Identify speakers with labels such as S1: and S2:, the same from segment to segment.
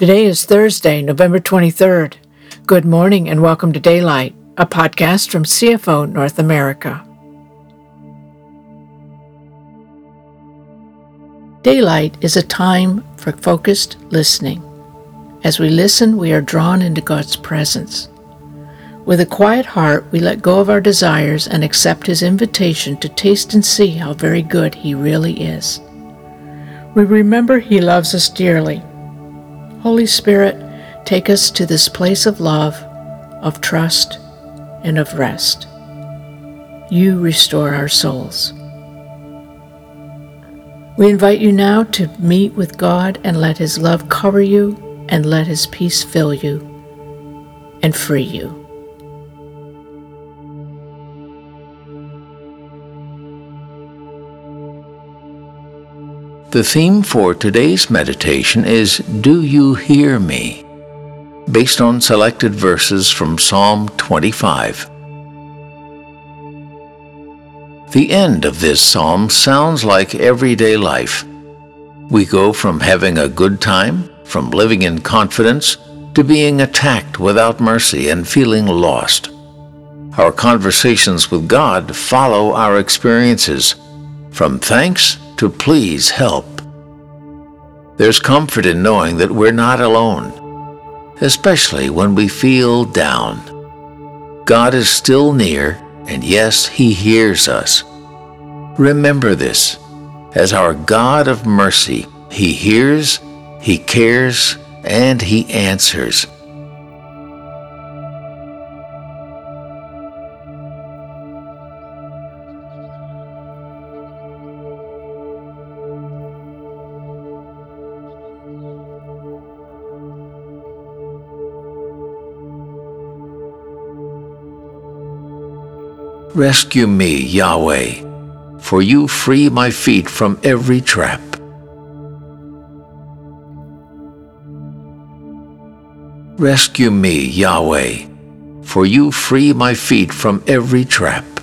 S1: Today is Thursday, November 23rd. Good morning and welcome to Daylight, a podcast from CFO North America. Daylight is a time for focused listening. As we listen, we are drawn into God's presence. With a quiet heart, we let go of our desires and accept His invitation to taste and see how very good He really is. We remember He loves us dearly. Holy Spirit, take us to this place of love, of trust, and of rest. You restore our souls. We invite you now to meet with God and let His love cover you and let His peace fill you and free you.
S2: The theme for today's meditation is Do You Hear Me? based on selected verses from Psalm 25. The end of this psalm sounds like everyday life. We go from having a good time, from living in confidence, to being attacked without mercy and feeling lost. Our conversations with God follow our experiences, from thanks to please help. There's comfort in knowing that we're not alone, especially when we feel down. God is still near, and yes, He hears us. Remember this. As our God of mercy, He hears, He cares, and He answers. Rescue me, Yahweh, for you free my feet from every trap. Rescue me, Yahweh, for you free my feet from every trap.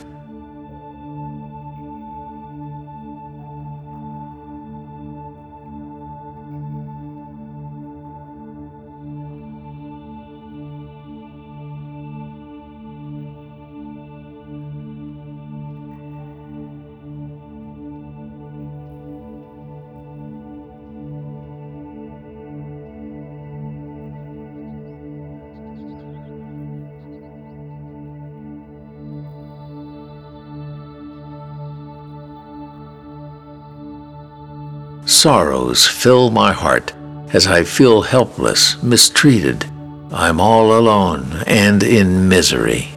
S2: Sorrows fill my heart as I feel helpless, mistreated. I'm all alone and in misery.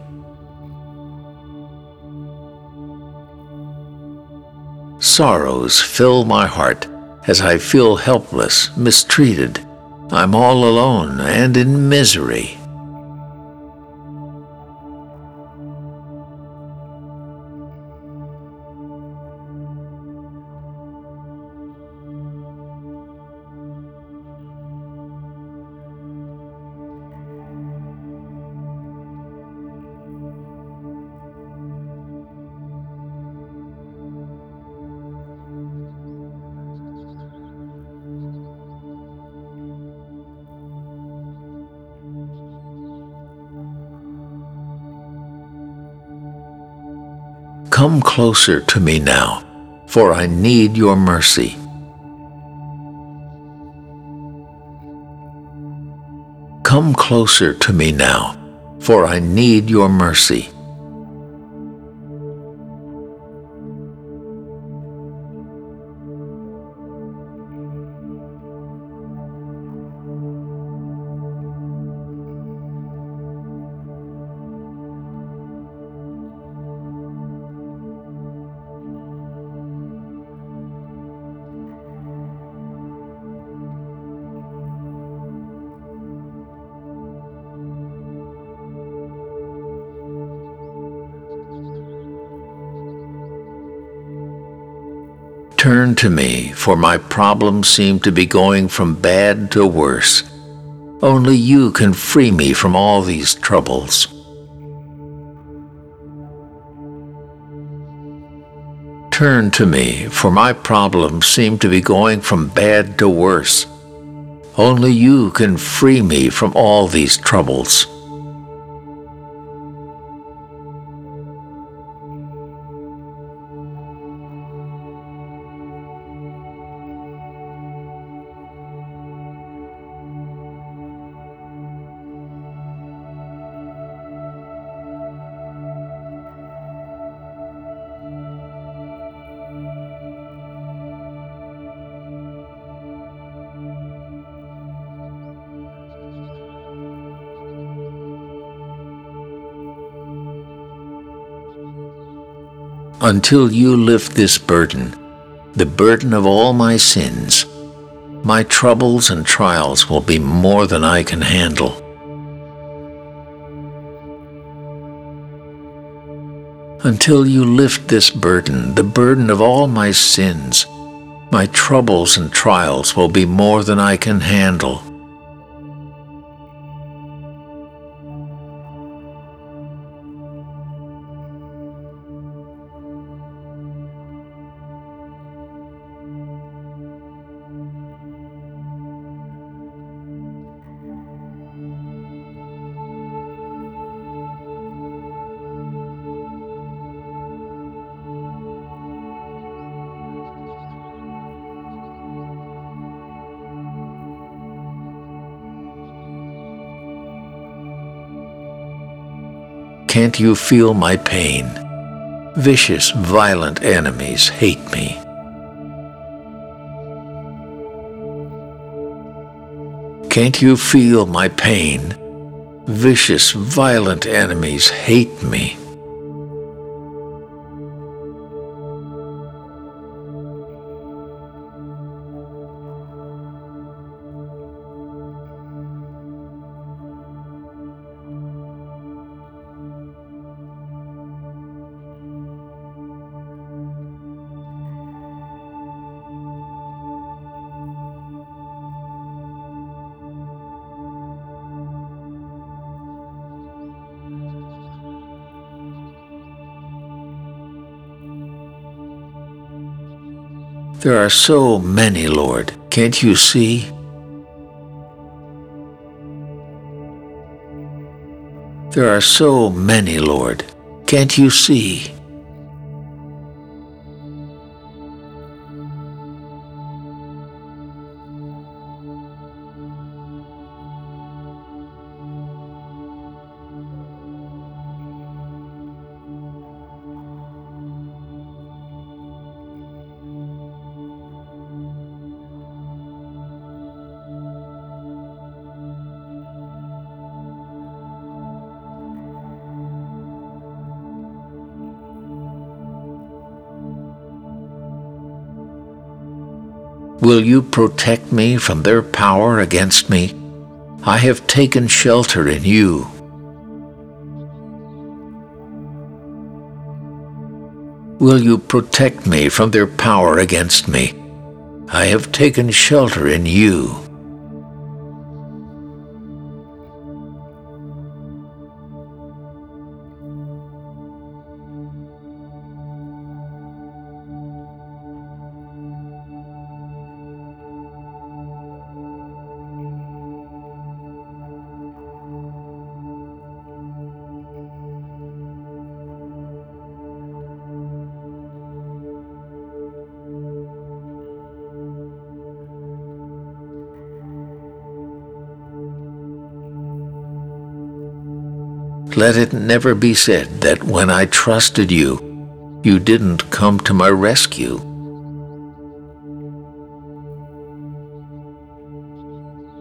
S2: Sorrows fill my heart as I feel helpless, mistreated. I'm all alone and in misery. Come closer to me now, for I need your mercy. Come closer to me now, for I need your mercy. Turn to me, for my problems seem to be going from bad to worse. Only you can free me from all these troubles. Turn to me, for my problems seem to be going from bad to worse. Only you can free me from all these troubles. Until you lift this burden, the burden of all my sins. My troubles and trials will be more than I can handle. Until you lift this burden, the burden of all my sins, my troubles and trials will be more than I can handle. Can't you feel my pain? Vicious, violent enemies hate me. Can't you feel my pain? Vicious, violent enemies hate me. There are so many, Lord. Can't you see? There are so many, Lord. Can't you see? Will you protect me from their power against me? I have taken shelter in you. Will you protect me from their power against me? I have taken shelter in you. Let it never be said that when I trusted you, you didn't come to my rescue.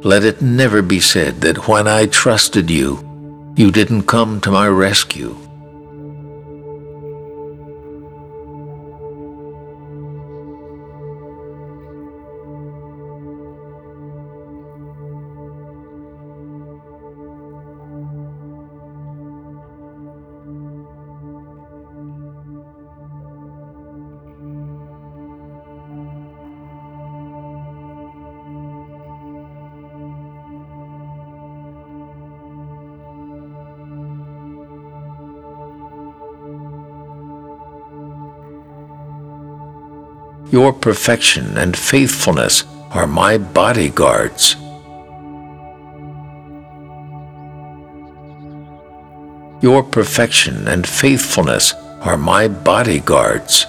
S2: Let it never be said that when I trusted you, you didn't come to my rescue. Your perfection and faithfulness are my bodyguards. Your perfection and faithfulness are my bodyguards.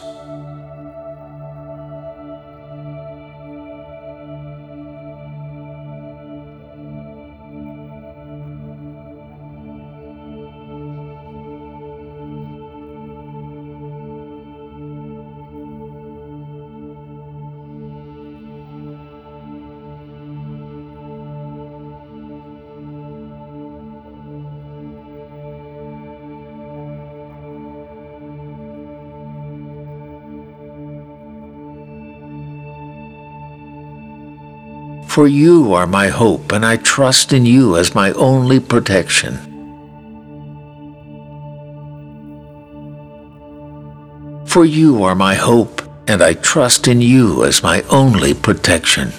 S2: For you are my hope, and I trust in you as my only protection. For you are my hope, and I trust in you as my only protection.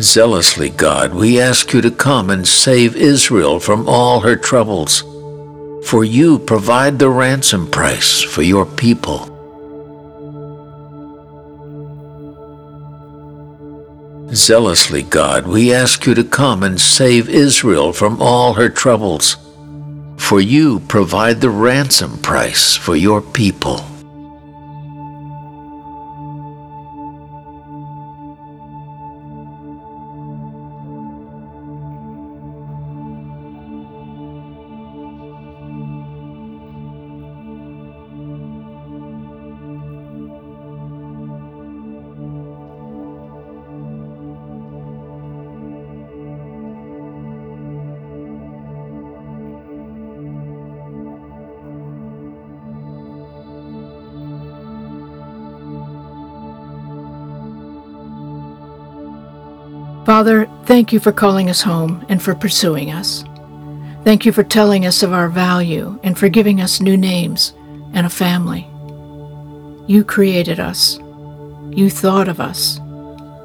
S2: Zealously, God, we ask you to come and save Israel from all her troubles, for you provide the ransom price for your people. Zealously, God, we ask you to come and save Israel from all her troubles, for you provide the ransom price for your people.
S1: Father, thank you for calling us home and for pursuing us. Thank you for telling us of our value and for giving us new names and a family. You created us. You thought of us.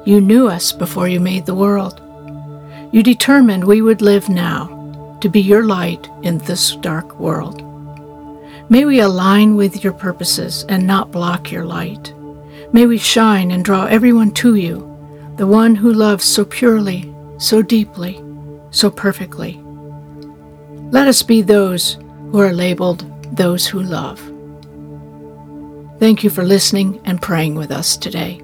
S1: You knew us before you made the world. You determined we would live now to be your light in this dark world. May we align with your purposes and not block your light. May we shine and draw everyone to you the one who loves so purely, so deeply, so perfectly. Let us be those who are labeled those who love. Thank you for listening and praying with us today.